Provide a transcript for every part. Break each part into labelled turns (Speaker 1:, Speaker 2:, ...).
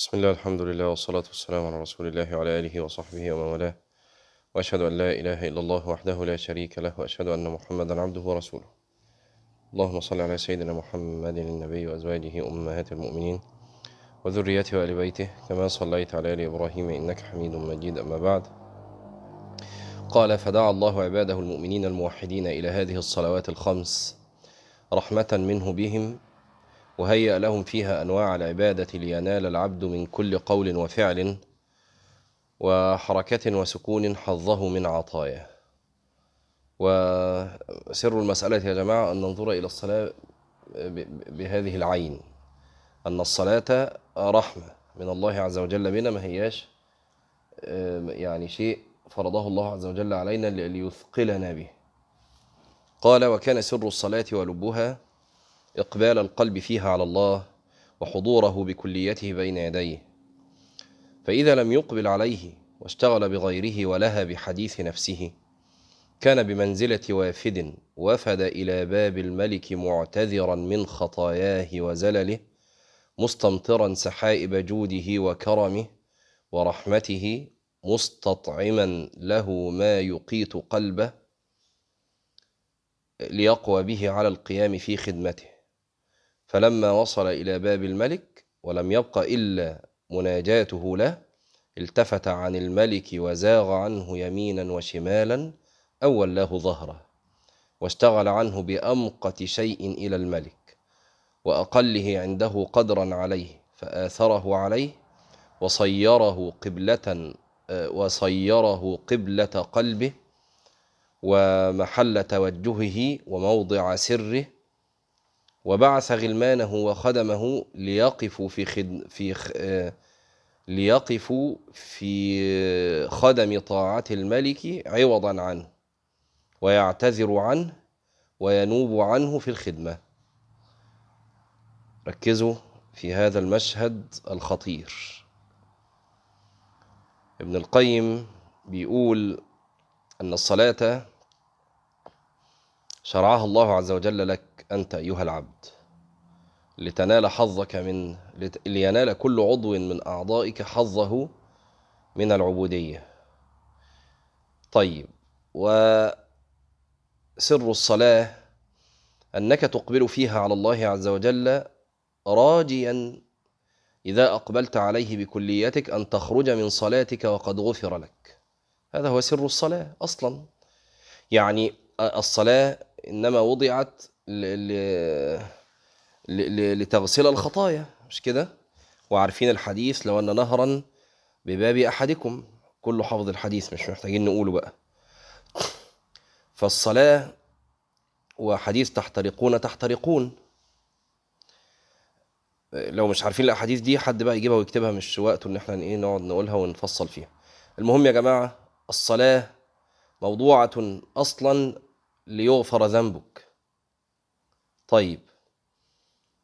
Speaker 1: بسم الله الحمد لله والصلاة والسلام على رسول الله وعلى آله وصحبه ومن والاه. وأشهد أن لا إله إلا الله وحده لا شريك له وأشهد أن محمدا عبده ورسوله. اللهم صل على سيدنا محمد النبي وأزواجه أمهات المؤمنين وذريته وآل بيته كما صليت على آل إبراهيم إنك حميد مجيد أما بعد. قال فدعا الله عباده المؤمنين الموحدين إلى هذه الصلوات الخمس رحمة منه بهم وهيأ لهم فيها أنواع العبادة لينال العبد من كل قول وفعل وحركة وسكون حظه من عطاياه. وسر المسألة يا جماعة أن ننظر إلى الصلاة بهذه العين. أن الصلاة رحمة من الله عز وجل بنا ما هياش آه، يعني شيء فرضه الله عز وجل علينا لي- ليثقلنا به. قال وكان سر الصلاة ولبها إقبال القلب فيها على الله وحضوره بكليته بين يديه. فإذا لم يقبل عليه واشتغل بغيره ولها بحديث نفسه كان بمنزلة وافد وفد إلى باب الملك معتذرا من خطاياه وزلله مستمطرا سحائب جوده وكرمه ورحمته مستطعما له ما يقيت قلبه ليقوى به على القيام في خدمته. فلما وصل إلى باب الملك ولم يبق إلا مناجاته له التفت عن الملك وزاغ عنه يمينا وشمالا أو ولاه ظهره واشتغل عنه بأمقت شيء إلى الملك وأقله عنده قدرا عليه فآثره عليه وصيره قبلة آه، وصيره قبلة قلبه ومحل توجهه وموضع سره وبعث غلمانه وخدمه ليقفوا في خد في خ... آه، ليقفوا في خدم طاعة الملك عوضا عنه ويعتذر عنه وينوب عنه في الخدمة. ركزوا في هذا المشهد الخطير. ابن القيم بيقول أن الصلاة شرعها الله عز وجل لك أنت أيها العبد لتنال حظك من لينال كل عضو من أعضائك حظه من العبودية طيب وسر الصلاة أنك تقبل فيها على الله عز وجل راجيا إذا أقبلت عليه بكليتك أن تخرج من صلاتك وقد غفر لك هذا هو سر الصلاة أصلا يعني الصلاة إنما وضعت. لتغسل الخطايا مش كده؟ وعارفين الحديث لو أن نهرا بباب أحدكم كله حافظ الحديث مش محتاجين نقوله بقى. فالصلاة وحديث تحترقون تحترقون. لو مش عارفين الأحاديث دي حد بقى يجيبها ويكتبها مش وقته إن إحنا إيه نقعد نقولها ونفصل فيها. المهم يا جماعة الصلاة موضوعة أصلا ليغفر ذنبك. طيب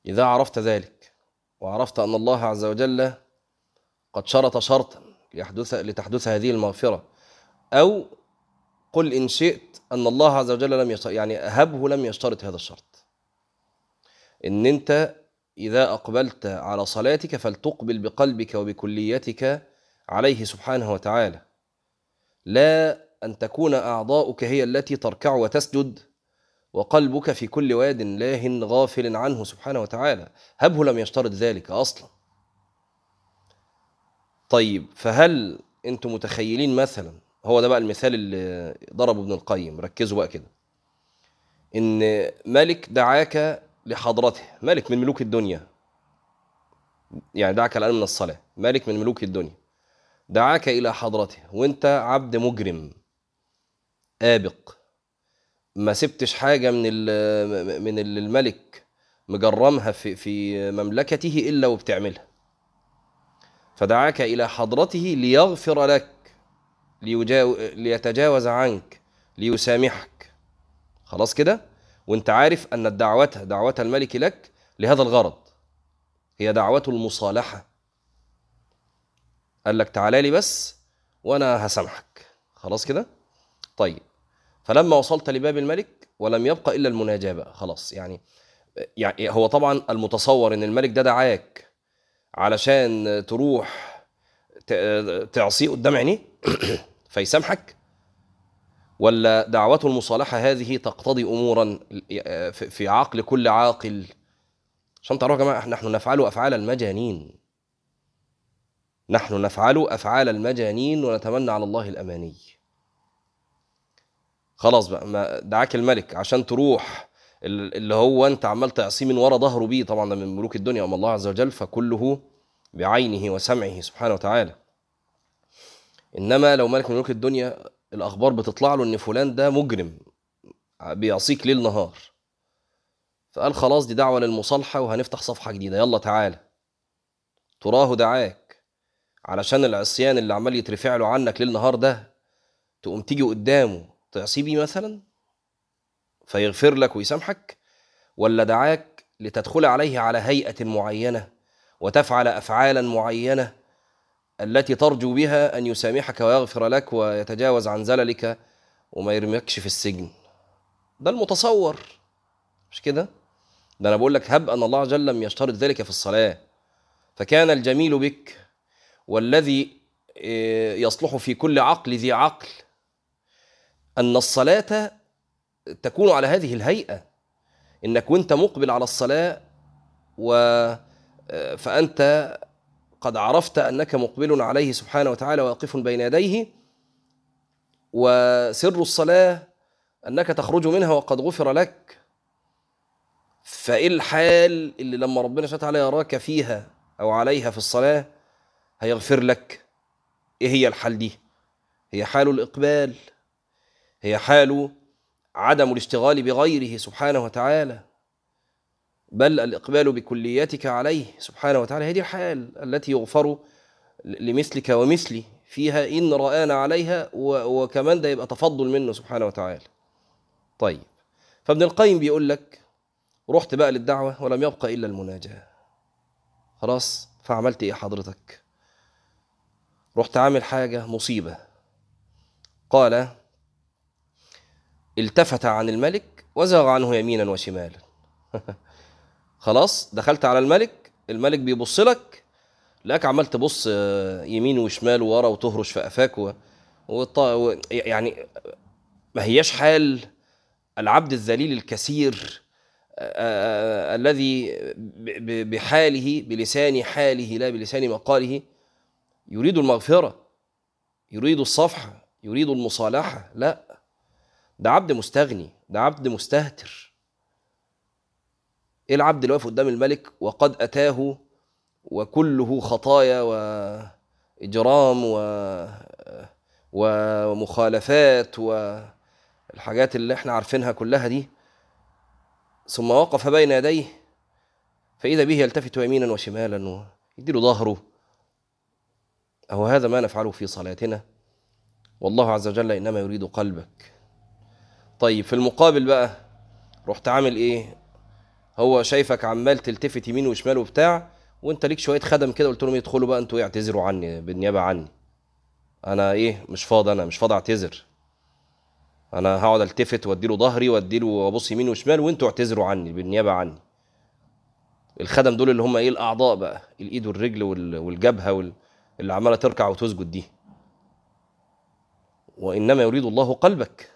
Speaker 1: إذا عرفت ذلك وعرفت أن الله عز وجل قد شرط شرطا ليحدث لتحدث هذه المغفرة أو قل إن شئت أن الله عز وجل لم يشترط يعني هبه لم يشترط هذا الشرط. إن أنت إذا أقبلت على صلاتك فلتقبل بقلبك وبكليتك عليه سبحانه وتعالى. لا أن تكون أعضاؤك هي التي تركع وتسجد وقلبك في كل واد لاه غافل عنه سبحانه وتعالى. هبه لم يشترط ذلك أصلا. طيب فهل أنتم متخيلين مثلا هو ده بقى المثال اللي ضربه ابن القيم ركزوا بقى كده إن ملك دعاك لحضرته ملك من ملوك الدنيا يعني دعاك الآن من الصلاة ملك من ملوك الدنيا دعاك إلى حضرته وأنت عبد مجرم آبق. ما سبتش حاجة من من اللي الملك مجرمها في في مملكته إلا وبتعملها. فدعاك إلى حضرته ليغفر لك ليجاو ليتجاوز عنك ليسامحك. خلاص كده؟ وأنت عارف أن الدعوة دعوة الملك لك لهذا الغرض. هي دعوة المصالحة. قال لك تعالى لي بس وأنا هسامحك. خلاص كده؟ طيب. فلما وصلت لباب الملك ولم يبق إلا المناجاة بقى خلاص. يعني يعني هو طبعا المتصور إن الملك ده دعاك علشان تروح تعصيه قدام عينيه فيسامحك؟ ولا دعوة المصالحة هذه تقتضي أمورا في عقل كل عاقل؟ عشان تعرفوا يا جماعة نحن نفعل أفعال المجانين. نحن نفعل أفعال المجانين ونتمنى على الله الأماني. خلاص بقى دعاك الملك عشان تروح. ال- اللي هو انت عمال تعصيه من ورا ظهره بيه طبعا ده من ملوك الدنيا اما الله عز وجل فكله بعينه وسمعه سبحانه وتعالى. إنما لو ملك من ملوك الدنيا الأخبار بتطلع له إن فلان ده مجرم بيعصيك ليل نهار. فقال خلاص دي دعوة للمصالحة وهنفتح صفحة جديدة. يلا تعالى تراه دعاك علشان العصيان اللي عمال يترفع له عنك ليل نهار ده تقوم تيجي قدامه. تعصي بيه مثلا فيغفر لك ويسامحك ولا دعاك لتدخل عليه على هيئة معينة وتفعل افعالا معينة التي ترجو بها أن يسامحك ويغفر لك ويتجاوز عن زللك وما يرميكش في السجن. ده المتصور. مش كده؟ ده أنا بقول لك هب أن الله وجل لم يشترط ذلك في الصلاة. فكان الجميل بك والذي إيه، يصلح في كل عقل ذي عقل. أن الصلاة تكون على هذه الهيئة إنك وأنت مقبل على الصلاة و آه، فأنت قد عرفت أنك مقبل عليه سبحانه وتعالى واقف بين يديه وسر الصلاة أنك تخرج منها وقد غفر لك. فإيه الحال اللي لما ربنا سبحانه وتعالى يراك فيها أو عليها في الصلاة هيغفر لك؟ إيه هي الحال دي؟ هي حال الإقبال. هي حال عدم الاشتغال بغيره سبحانه وتعالى. بل الإقبال بكليتك عليه سبحانه وتعالى. هذه الحال التي يغفر لمثلك ومثلي. فيها إن رآنا عليها وكمان ده يبقى تفضل منه سبحانه وتعالى. طيب. فابن القيم بيقول لك رحت بقى للدعوة ولم يبقى إلا المناجاة. خلاص فعملت إيه حضرتك؟ رحت عامل حاجة مصيبة. قال التفت عن الملك وزاغ عنه يمينا وشمالا. خلاص دخلت على الملك الملك بيبص لك لك عمال تبص آه، يمين وشمال وورا وتهرش في قفاك و... وط... و... يعني ما هياش حال. العبد الذليل الكثير آه، آه، الذي بحاله بلسان حاله لا بلسان مقاله يريد المغفرة يريد الصفحة يريد المصالحة لا. ده عبد مستغني ده عبد مستهتر. إيه العبد اللي واقف قدام الملك وقد أتاه وكله خطايا وإجرام و ومخالفات والحاجات اللي إحنا عارفينها كلها دي؟ ثم وقف بين يديه فإذا به يلتفت يمينا وشمالا ويديله ظهره. أهو هذا ما نفعله في صلاتنا. والله عز وجل إنما يريد قلبك. طيب في المقابل بقى رحت عامل إيه؟ هو شايفك عمال تلتفت يمين وشمال وبتاع وأنت ليك شوية خدم كده قلت لهم يدخلوا بقى أنتوا يعتذروا عني بالنيابة عني. أنا إيه؟ مش فاضي أنا مش فاضي أعتذر. أنا هقعد ألتفت وأديله ظهري وأديله وأبص يمين وشمال وأنتوا اعتذروا عني بالنيابة عني. الخدم دول اللي هم إيه؟ الأعضاء بقى الإيد والرجل وال- والجبهة وال... اللي عمالة تركع وتسجد دي. وإنما يريد الله قلبك.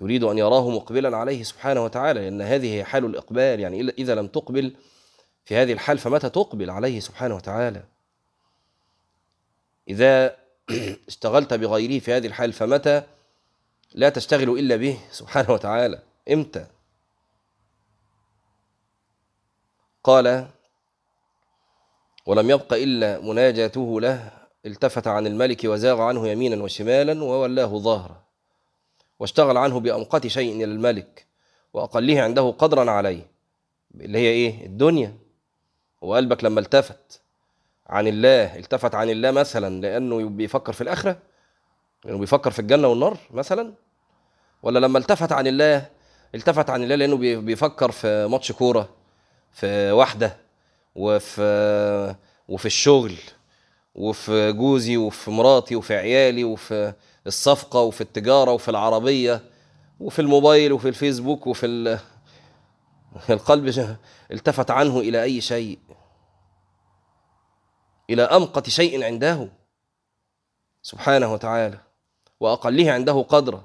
Speaker 1: يريد أن يراه مقبلا عليه سبحانه وتعالى لأن هذه هي حال الإقبال يعني إلا- إذا لم تقبل في هذه الحال فمتى تقبل عليه سبحانه وتعالى؟ إذا اشتغلت بغيره في هذه الحال فمتى لا تشتغل إلا به سبحانه وتعالى؟ إمتى؟ قال ولم يبق إلا مناجاته له التفت عن الملك وزاغ عنه يمينا وشمالا وولاه ظهره واشتغل عنه بأمقت شيء إلى الملك وأقله عنده قدرا عليه اللي هي إيه؟ الدنيا. وقلبك لما التفت عن الله التفت عن الله مثلا لأنه بيفكر في الآخرة لأنه بيفكر في الجنة والنار مثلا؟ ولا لما التفت عن الله التفت عن الله لأنه بي- بيفكر في ماتش كورة في واحدة وفي وفي الشغل وفي جوزي وفي مراتي وفي عيالي وفي الصفقة وفي التجارة وفي العربية وفي الموبايل وفي الفيسبوك وفي ال- القلب التفت عنه إلى أي شيء. إلى أمقت شيء عنده. سبحانه وتعالى. وأقله عنده قدرا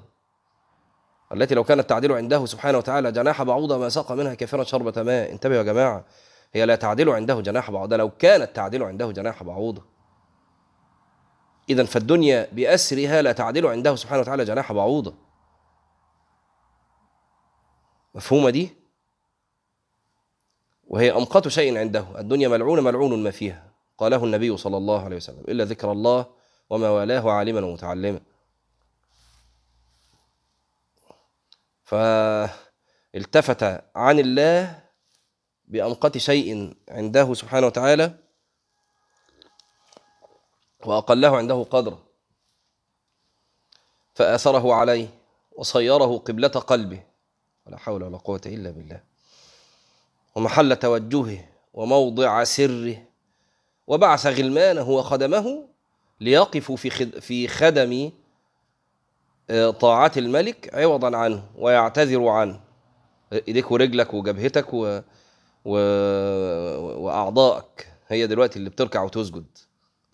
Speaker 1: التي لو كانت تعدل عنده سبحانه وتعالى جناح بعوضة ما ساق منها كافرا شربة ماء. انتبهوا يا جماعة. هي لا تعدل عنده جناح بعوضة. لو كانت تعدل عنده جناح بعوضة. إذا فالدنيا بأسرها لا تعدل عنده سبحانه وتعالى جناح بعوضة. مفهومة دي؟ وهي أمقت شيء عنده. الدنيا ملعونة ملعون ما فيها. قاله النبي صلى الله عليه وسلم. إلا ذكر الله وما والاه عالما ومتعلما. فالتفت عن الله بأمقت شيء عنده سبحانه وتعالى. وأقله عنده قدرا فآثره عليه وصيره قبلة قلبه. ولا حول ولا قوة إلا بالله. ومحل توجهه وموضع سره. وبعث غلمانه وخدمه ليقفوا في في خدم طاعة الملك عوضا عنه ويعتذروا عنه. إيديك ورجلك وجبهتك و... و... وأعضائك. هي دلوقتي اللي بتركع وتسجد.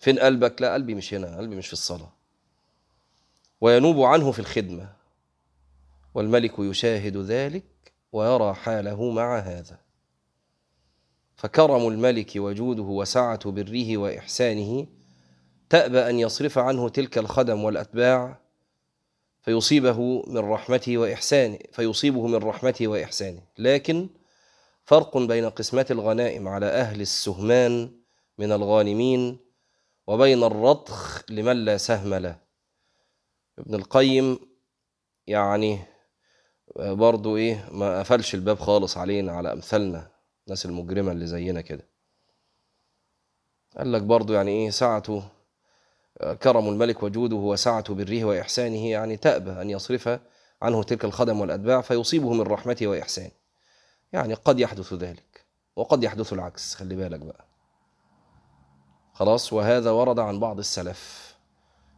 Speaker 1: فين قلبك؟ لا قلبي مش هنا قلبي مش في الصلاة. وينوب عنه في الخدمة. والملك يشاهد ذلك ويرى حاله مع هذا. فكرم الملك وجوده وسعة بره وإحسانه. تأبى أن يصرف عنه تلك الخدم والأتباع. فيصيبه من رحمته وإحسانه فيصيبه من رحمته وإحسانه. لكن فرق بين قسمة الغنائم على أهل السهمان من الغانمين وبين الرضخ لمن لا سهم له. ابن القيم يعني برضو إيه ما قفلش الباب خالص علينا على أمثالنا الناس المجرمة اللي زينا كده. قال لك برضو يعني إيه سعته كرم الملك وجوده وسعة بره وإحسانه يعني تأبى أن يصرف عنه تلك الخدم والأتباع فيصيبه من رحمته وإحسانه. يعني قد يحدث ذلك وقد يحدث العكس خلي بالك بقى. خلاص وهذا ورد عن بعض السلف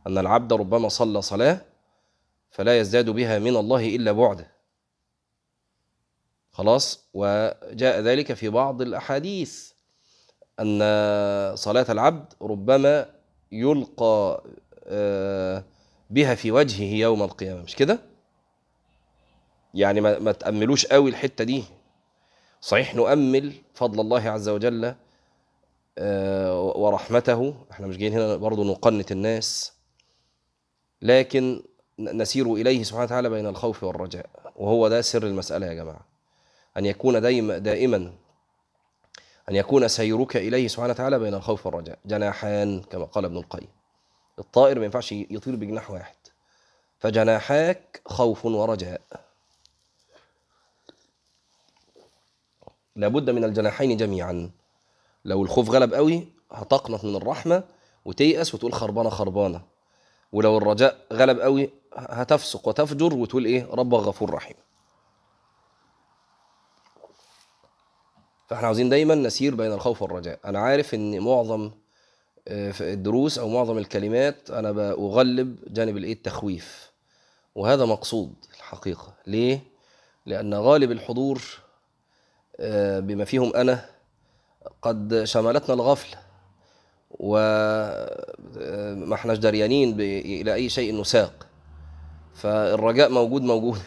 Speaker 1: أن العبد ربما صلى صلاة فلا يزداد بها من الله إلا بعده خلاص وجاء ذلك في بعض الأحاديث أن صلاة العبد ربما يلقى بها في وجهه يوم القيامة مش كده؟ يعني ما تأملوش قوي الحتة دي صحيح نؤمل فضل الله عز وجل ورحمته. إحنا مش جايين هنا برضو نقنت الناس. لكن نسير إليه سبحانه وتعالى بين الخوف والرجاء. وهو ده سر المسألة يا جماعة. أن يكون دائما دائما. أن يكون سيرك إليه سبحانه وتعالى بين الخوف والرجاء. جناحان كما قال ابن القيم. الطائر ما ينفعش يطير بجناح واحد. فجناحاك خوف ورجاء. لابد من الجناحين جميعا. لو الخوف غلب قوي هتقنط من الرحمة وتيأس وتقول خربانة خربانة. ولو الرجاء غلب قوي هتفسق وتفجر وتقول إيه؟ رب غفور رحيم. فإحنا عاوزين دايما نسير بين الخوف والرجاء. أنا عارف إن معظم الدروس أو معظم الكلمات أنا بغلب جانب الإيه؟ التخويف. وهذا مقصود الحقيقة. ليه؟ لأن غالب الحضور بما فيهم أنا قد شملتنا الغفله وما احناش دريانين إلى أي شيء نساق. فالرجاء موجود موجود.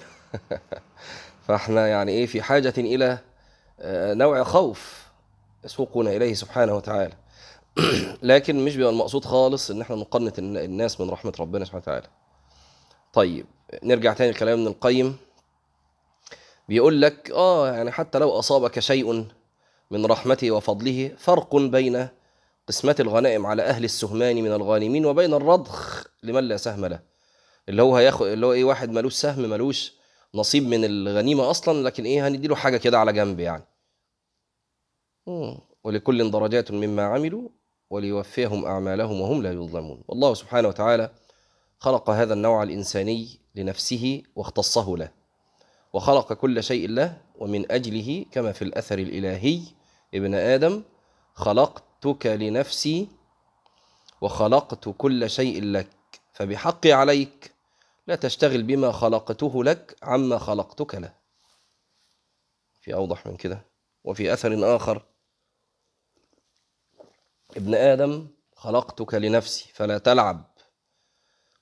Speaker 1: فاحنا يعني إيه في حاجة إلى نوع خوف يسوقنا إليه سبحانه وتعالى. لكن مش بيبقى المقصود خالص إن إحنا نقنط الناس من رحمة ربنا سبحانه وتعالى. طيب نرجع تاني لكلام ابن القيم. بيقول لك آه يعني حتى لو أصابك شيء من رحمته وفضله فرق بين قسمة الغنائم على أهل السهمان من الغانمين وبين الرضخ لمن لا سهم له. اللي هو هياخد اللي هو إيه واحد ملوش سهم ملوش نصيب من الغنيمة أصلا لكن إيه هنديله حاجة كده على جنب يعني. ولكل درجات مما عملوا وليوفيهم أعمالهم وهم لا يظلمون. والله سبحانه وتعالى خلق هذا النوع الإنساني لنفسه واختصه له. وخلق كل شيء له ومن أجله كما في الأثر الإلهي ابن آدم خلقتك لنفسي وخلقت كل شيء لك فبحقي عليك لا تشتغل بما خلقته لك عما خلقتك له. في أوضح من كده. وفي أثر آخر ابن آدم خلقتك لنفسي فلا تلعب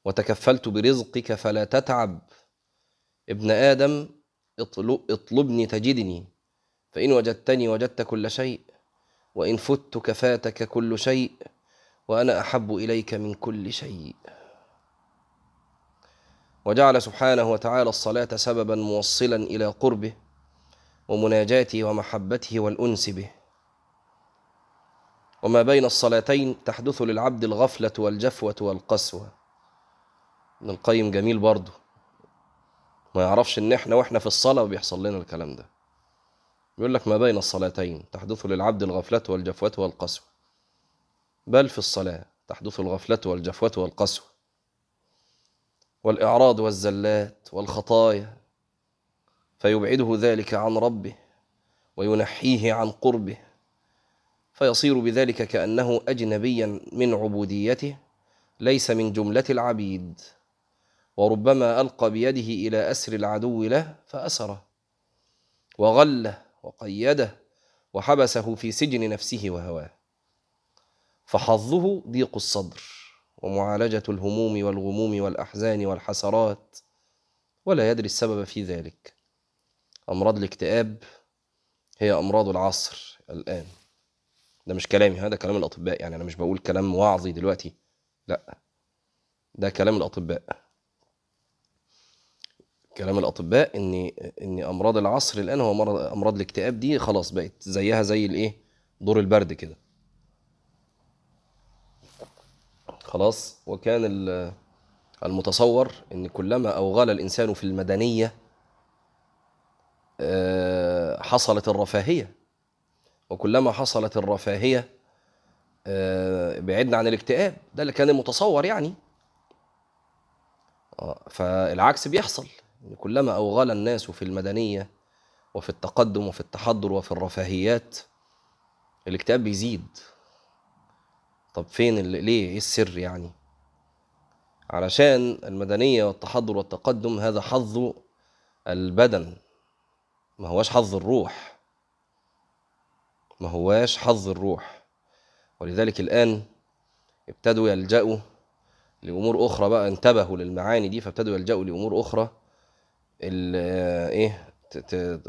Speaker 1: وتكفلت برزقك فلا تتعب. ابن آدم اطلبني تجدني. فإن وجدتني وجدت كل شيء وإن فت كفاتك كل شيء وأنا أحب إليك من كل شيء. وجعل سبحانه وتعالى الصلاة سببا موصلا إلى قربه ومناجاته ومحبته والأنس به. وما بين الصلاتين تحدث للعبد الغفلة والجفوة والقسوة. ابن القيم جميل برضه. ما يعرفش إن إحنا وإحنا في الصلاة بيحصل لنا الكلام ده. بيقول لك ما بين الصلاتين؟ تحدث للعبد الغفلة والجفوة والقسوة بل في الصلاة تحدث الغفلة والجفوة والقسوة والإعراض والزلات والخطايا فيبعده ذلك عن ربه وينحيه عن قربه فيصير بذلك كأنه أجنبيا من عبوديته ليس من جملة العبيد. وربما ألقى بيده إلى أسر العدو له فأسره وغله وقيده وحبسه في سجن نفسه وهواه. فحظه ضيق الصدر ومعالجة الهموم والغموم والأحزان والحسرات ولا يدري السبب في ذلك. أمراض الاكتئاب هي أمراض العصر الآن. ده مش كلامي هذا كلام الأطباء. يعني أنا مش بقول كلام وعظي دلوقتي. لا ده كلام الأطباء. كلام الأطباء إن إن أمراض العصر الآن هو مرض أمراض الاكتئاب دي خلاص بقت زيها زي الإيه؟ دور البرد كده. خلاص؟ وكان المتصور إن كلما أوغل الإنسان في المدنية آه، حصلت الرفاهية. وكلما حصلت الرفاهية آه، بعدنا عن الاكتئاب ده اللي كان المتصور يعني. آه، فالعكس بيحصل. كلما أوغل الناس في المدنية وفي التقدم وفي التحضر وفي الرفاهيات الاكتئاب بيزيد. طب فين اللي ليه؟ إيه السر يعني؟ علشان المدنية والتحضر والتقدم هذا حظ البدن. ما هواش حظ الروح. ما هواش حظ الروح. ولذلك الآن ابتدوا يلجأوا لأمور أخرى بقى انتبهوا للمعاني دي فابتدوا يلجأوا لأمور أخرى إيه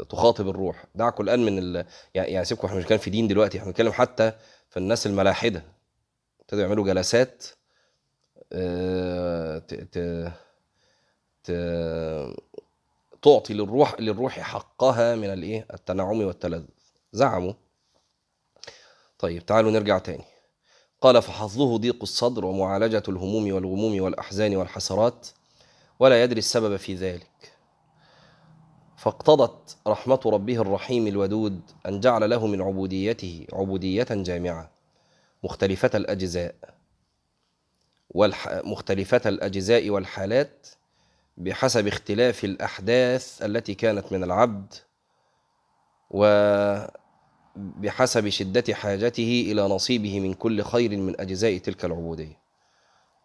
Speaker 1: تخاطب الروح. دعكوا الآن من ال... يعني سيبكم إحنا مش كان في دين دلوقتي إحنا بنتكلم حتى في الناس الملاحدة. ابتدوا يعملوا جلسات آه، تعطي للروح للروح حقها من الايه التنعم والتلذذ زعموا. طيب تعالوا نرجع تاني. قال فحظه ضيق الصدر ومعالجة الهموم والغموم والأحزان والحسرات ولا يدري السبب في ذلك. فاقتضت رحمة ربه الرحيم الودود أن جعل له من عبوديته عبودية جامعة مختلفة الأجزاء والح... مختلفة الأجزاء والحالات بحسب اختلاف الأحداث التي كانت من العبد وبحسب شدة حاجته إلى نصيبه من كل خير من أجزاء تلك العبودية.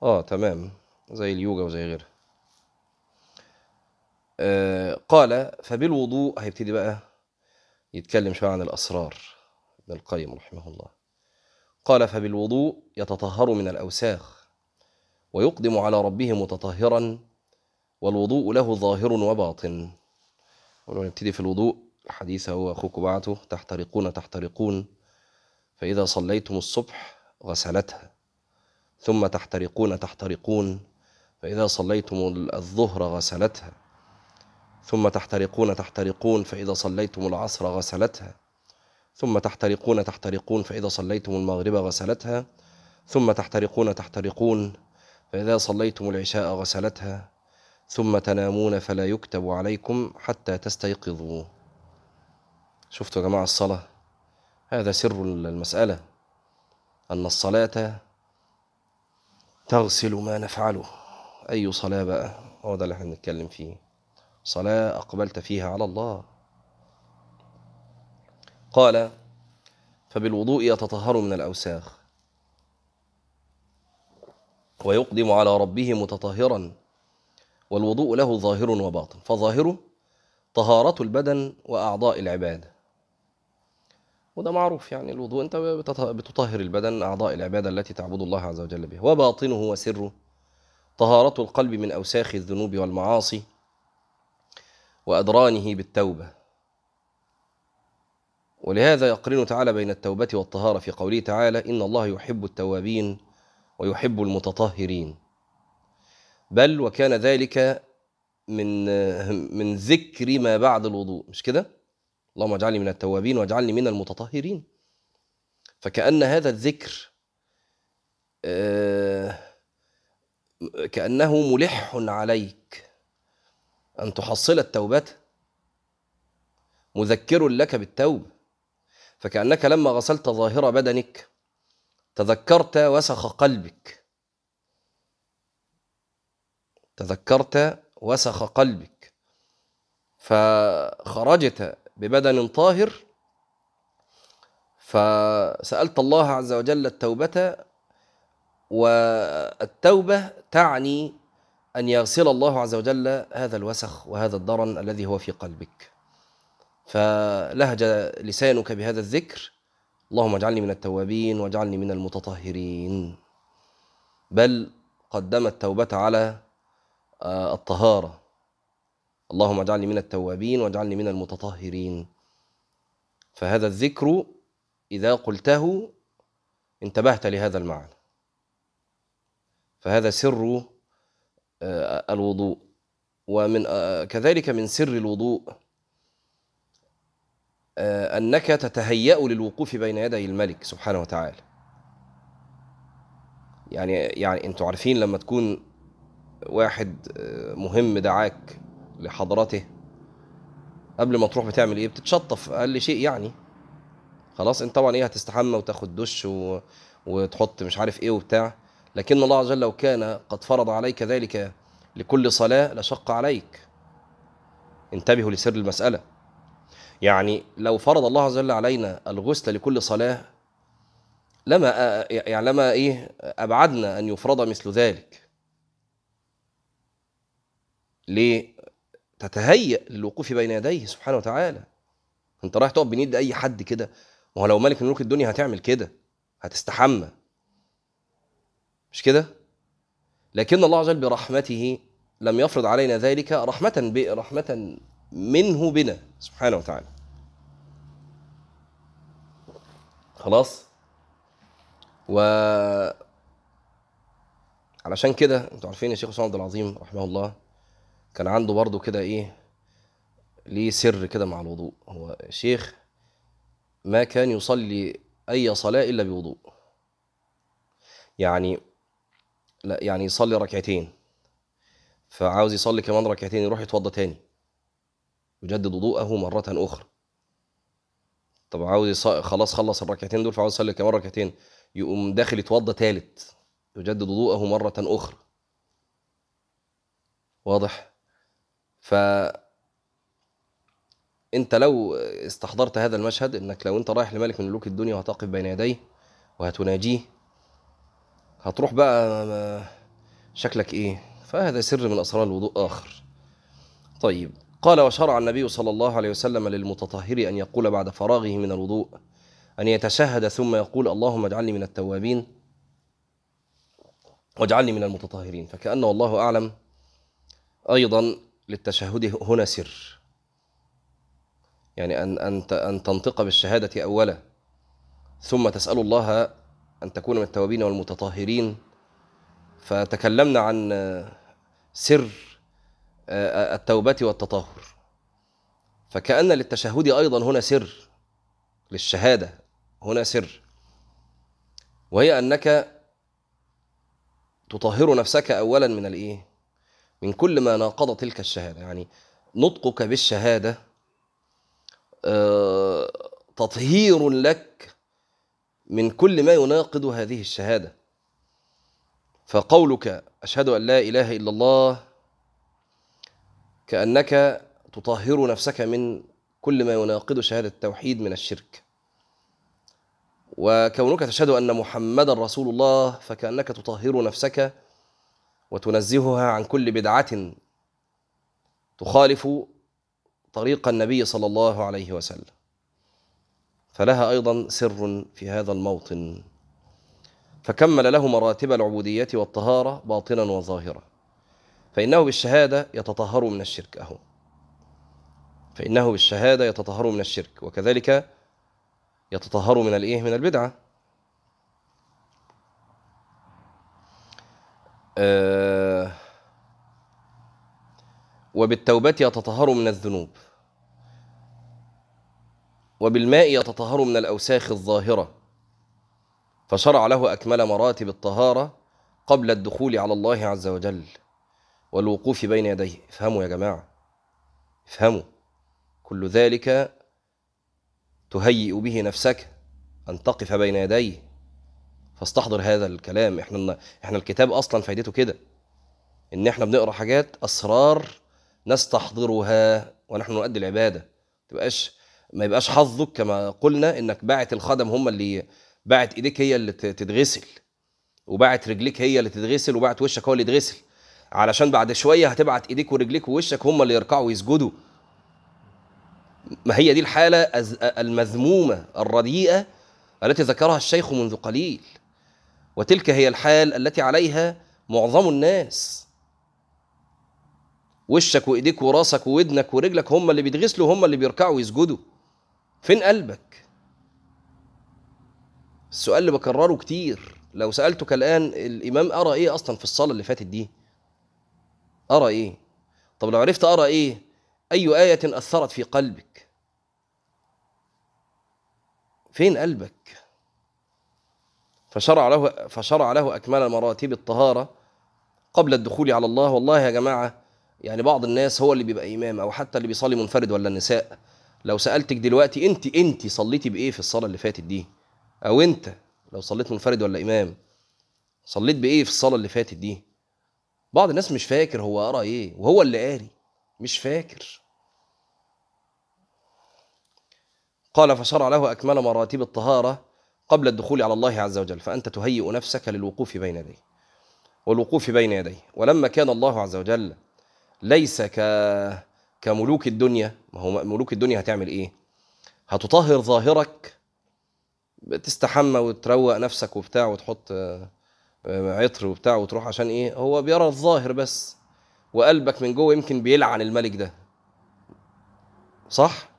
Speaker 1: آه تمام زي اليوجا وزي غيرها. قال فبالوضوء هيبتدي بقى يتكلم شوية عن الأسرار. ابن القيم رحمه الله. قال فبالوضوء يتطهر من الأوساخ ويقدم على ربه متطهرا والوضوء له ظاهر وباطن. ونبتدي في الوضوء الحديث هو أخوك بعته تحترقون تحترقون. فإذا صليتم الصبح غسلتها ثم تحترقون تحترقون. فإذا صليتم الظهر غسلتها. ثم تحترقون تحترقون فإذا صليتم العصر غسلتها. ثم تحترقون تحترقون فإذا صليتم المغرب غسلتها. ثم تحترقون تحترقون فإذا صليتم العشاء غسلتها. ثم تنامون فلا يكتب عليكم حتى تستيقظوا. شفتوا يا جماعة الصلاة؟ هذا سر المسألة. أن الصلاة تغسل ما نفعله. أي صلاة بقى؟ هو ده اللي إحنا بنتكلم فيه. صلاة أقبلت فيها على الله. قال فبالوضوء يتطهر من الأوساخ ويقدم على ربه متطهرا والوضوء له ظاهر وباطن. فظاهره طهارة البدن وأعضاء العبادة وده معروف يعني الوضوء أنت بتط- بتطهر البدن أعضاء العبادة التي تعبد الله عز وجل بها وباطنه وسره طهارة القلب من أوساخ الذنوب والمعاصي وأدرانه بالتوبة. ولهذا يقرن تعالى بين التوبة والطهارة في قوله تعالى إن الله يحب التوابين ويحب المتطهرين. بل وكان ذلك من من ذكر ما بعد الوضوء. مش كده؟ اللهم اجعلني من التوابين واجعلني من المتطهرين. فكأن هذا الذكر آه، كأنه ملح عليك. أن تحصل التوبة مذكر لك بالتوبة فكأنك لما غسلت ظاهر بدنك تذكرت وسخ قلبك. تذكرت وسخ قلبك. فخرجت ببدن طاهر فسألت الله عز وجل التوبة والتوبة تعني أن يغسل الله عز وجل هذا الوسخ وهذا الدرن الذي هو في قلبك. فلهج لسانك بهذا الذكر اللهم اجعلني من التوابين واجعلني من المتطهرين. بل قدم التوبة على آه، الطهارة. اللهم اجعلني من التوابين واجعلني من المتطهرين. فهذا الذكر إذا قلته انتبهت لهذا المعنى. فهذا سر الوضوء. ومن آه، كذلك من سر الوضوء آه، أنك تتهيأ للوقوف بين يدي الملك سبحانه وتعالى. يعني يعني أنتوا عارفين لما تكون واحد آه، مهم دعاك لحضرته قبل ما تروح بتعمل إيه؟ بتتشطف. أقل شيء يعني. خلاص انت طبعا إيه هتستحمى وتاخد دش و... وتحط مش عارف إيه وبتاع. لكن الله عز وجل لو كان قد فرض عليك ذلك لكل صلاة لشق عليك. انتبهوا لسر المسألة. يعني لو فرض الله عز وجل علينا الغسل لكل صلاة لما يعني لما إيه أبعدنا أن يفرض مثل ذلك. ليه تتهيأ للوقوف بين يديه سبحانه وتعالى. أنت رايح تقف بين يد أي حد كده؟ ما هو لو ملك ملوك الدنيا هتعمل كده هتستحمى. مش كده؟ لكن الله عز وجل برحمته لم يفرض علينا ذلك رحمة. رحمة منه بنا سبحانه وتعالى. خلاص؟ و علشان كده أنتوا عارفين الشيخ حسام عبد العظيم رحمه الله كان عنده برضه كده إيه ليه سر كده مع الوضوء. هو شيخ ما كان يصلي أي صلاة إلا بوضوء. يعني لا يعني يصلي ركعتين. فعاوز يصلي كمان ركعتين يروح يتوضى تاني. يجدد وضوءه مرة أخرى. طب عاوز. خلاص خلص الركعتين دول فعاوز يصلي كمان ركعتين. يقوم داخل يتوضى تالت. يجدد وضوءه مرة أخرى. واضح؟ ف أنت لو استحضرت هذا المشهد إنك لو أنت رايح لملك من ملوك الدنيا وهتقف بين يديه وهتناجيه هتروح بقى شكلك إيه؟ فهذا سر من أسرار الوضوء آخر. طيب قال وشرع النبي صلى الله عليه وسلم للمتطهر أن يقول بعد فراغه من الوضوء أن يتشهد ثم يقول اللهم اجعلني من التوابين واجعلني من المتطهرين فكأنه والله أعلم أيضا للتشهد هنا سر. يعني أن أن أن تنطق بالشهادة اولا ثم تسأل الله أن تكون من التوابين والمتطهرين. فتكلمنا عن سر التوبة والتطهر. فكأن للتشهد أيضا هنا سر للشهادة هنا سر. وهي أنك تطهر نفسك أولا من الإيه؟ من كل ما ناقض تلك الشهادة. يعني نطقك بالشهادة آه، تطهير لك من كل ما يناقض هذه الشهادة. فقولك أشهد أن لا إله إلا الله كأنك تطهر نفسك من كل ما يناقض شهادة التوحيد من الشرك. وكونك تشهد أن محمدا رسول الله فكأنك تطهر نفسك وتنزهها عن كل بدعة تخالف طريق النبي صلى الله عليه وسلم. فلها أيضا سر في هذا الموطن. فكمل له مراتب العبودية والطهارة باطنا وظاهرا. فإنه بالشهادة يتطهر من الشرك أهو. فإنه بالشهادة يتطهر من الشرك وكذلك يتطهر من الإيه؟ من البدعة. آه وبالتوبة يتطهر من الذنوب. وبالماء يتطهر من الأوساخ الظاهرة. فشرع له أكمل مراتب الطهارة قبل الدخول على الله عز وجل والوقوف بين يديه. افهموا يا جماعة. افهموا. كل ذلك تهيئ به نفسك أن تقف بين يديه. فاستحضر هذا الكلام. إحنا إحنا الكتاب أصلا فايدته كده. إن إحنا بنقرأ حاجات أسرار نستحضرها ونحن نؤدي العبادة. تبقاش ما يبقاش حظك كما قلنا إنك باعت الخدم هم اللي باعت إيديك هي اللي تتغسل. وباعت رجليك هي اللي تتغسل وباعت وشك هو اللي يتغسل. علشان بعد شوية هتبعت إيديك ورجليك ووشك هم اللي يركعوا ويسجدوا. ما هي دي الحالة المذمومة الرديئة التي ذكرها الشيخ منذ قليل. وتلك هي الحال التي عليها معظم الناس. وشك وإيديك وراسك وودنك ورجلك هم اللي بيتغسلوا هم اللي بيركعوا ويسجدوا. فين قلبك؟ السؤال اللي بكرره كتير. لو سألتك الآن الإمام أرى إيه أصلا في الصلاة اللي فاتت دي؟ أرى إيه؟ طب لو عرفت أرى إيه؟ أي آية أثرت في قلبك؟ فين قلبك؟ فشرع له فشرع له اكمال مراتب الطهارة قبل الدخول على الله. والله يا جماعة يعني بعض الناس هو اللي بيبقى إمام أو حتى اللي بيصلي منفرد ولا النساء. لو سألتك دلوقتي انت انت صليتي بإيه في الصلاة اللي فاتت دي؟ أو انت لو صليت منفرد ولا إمام صليت بإيه في الصلاة اللي فاتت دي؟ بعض الناس مش فاكر هو قرأ إيه وهو اللي قاري مش فاكر. قال فشرع له أكمل مراتب الطهارة قبل الدخول على الله عز وجل فأنت تهيئ نفسك للوقوف بين يديه. والوقوف بين يديه. ولما كان الله عز وجل ليس ك كملوك الدنيا ما هو ملوك الدنيا هتعمل إيه؟ هتطهر ظاهرك تستحمى وتروق نفسك وبتاع وتحط آه، عطر وبتاع وتروح عشان إيه؟ هو بيرى الظاهر بس وقلبك من جوه يمكن بيلعن الملك ده. صح؟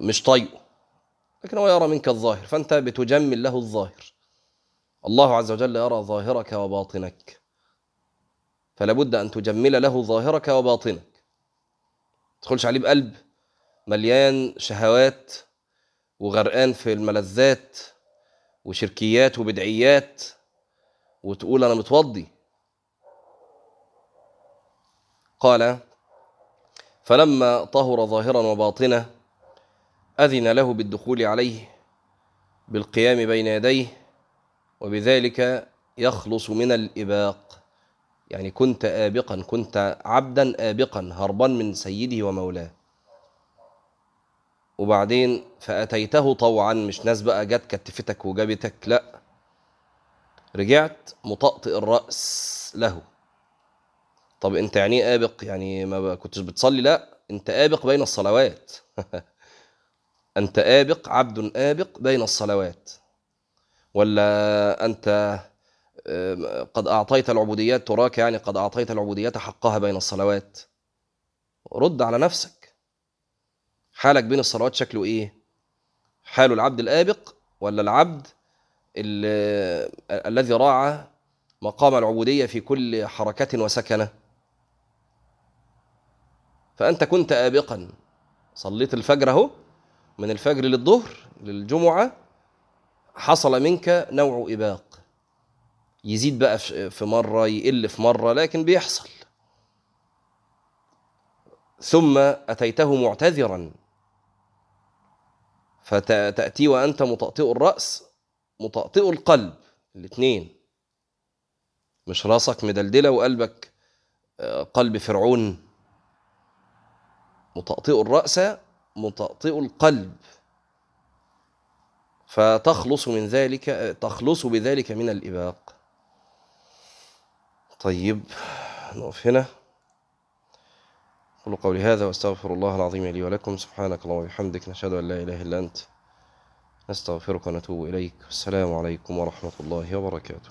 Speaker 1: مش طايقه. لكن هو يرى منك الظاهر فأنت بتجمل له الظاهر. الله عز وجل يرى ظاهرك وباطنك. فلا بد أن تجمل له ظاهرك وباطنك. تدخلش عليه بقلب مليان شهوات وغرقان في الملذات وشركيات وبدعيات وتقول أنا متوضي. قال فلما طهر ظاهرا وباطنه أذن له بالدخول عليه بالقيام بين يديه وبذلك يخلص من الإباق. يعني كنت آبقا كنت عبدا آبقا هربا من سيده ومولاه. وبعدين فأتيته طوعا مش ناس بقى جت كتفتك وجابتك لا. رجعت مطأطئ الرأس له. طب أنت يعني إيه آبق؟ يعني ما كنتش بتصلي؟ لا. أنت آبق بين الصلوات. أنت آبق عبد آبق بين الصلوات. ولا أنت قد أعطيت العبوديات تراك يعني قد أعطيت العبوديات حقها بين الصلوات. رد على نفسك. حالك بين الصلوات شكله إيه؟ حال العبد الآبق ولا العبد الذي راعى مقام العبودية في كل حركة وسكنة؟ فأنت كنت آبقا. صليت الفجر أهو من الفجر للظهر للجمعة حصل منك نوع إباق. يزيد بقى في مرة يقل في مرة لكن بيحصل. ثم أتيته معتذرا. فتأتي وأنت مطأطئ الرأس مطأطئ القلب. الاثنين مش راسك مدلدلة وقلبك آه، قلب فرعون. مطأطئ الرأس مطأطئ القلب. فتخلص من ذلك تخلص بذلك من الإباق. طيب نقف هنا. أقول قولي هذا وأستغفر الله العظيم لي ولكم. سبحانك اللهم وبحمدك نشهد أن لا إله إلا أنت. نستغفرك ونتوب إليك. السلام عليكم ورحمة الله وبركاته.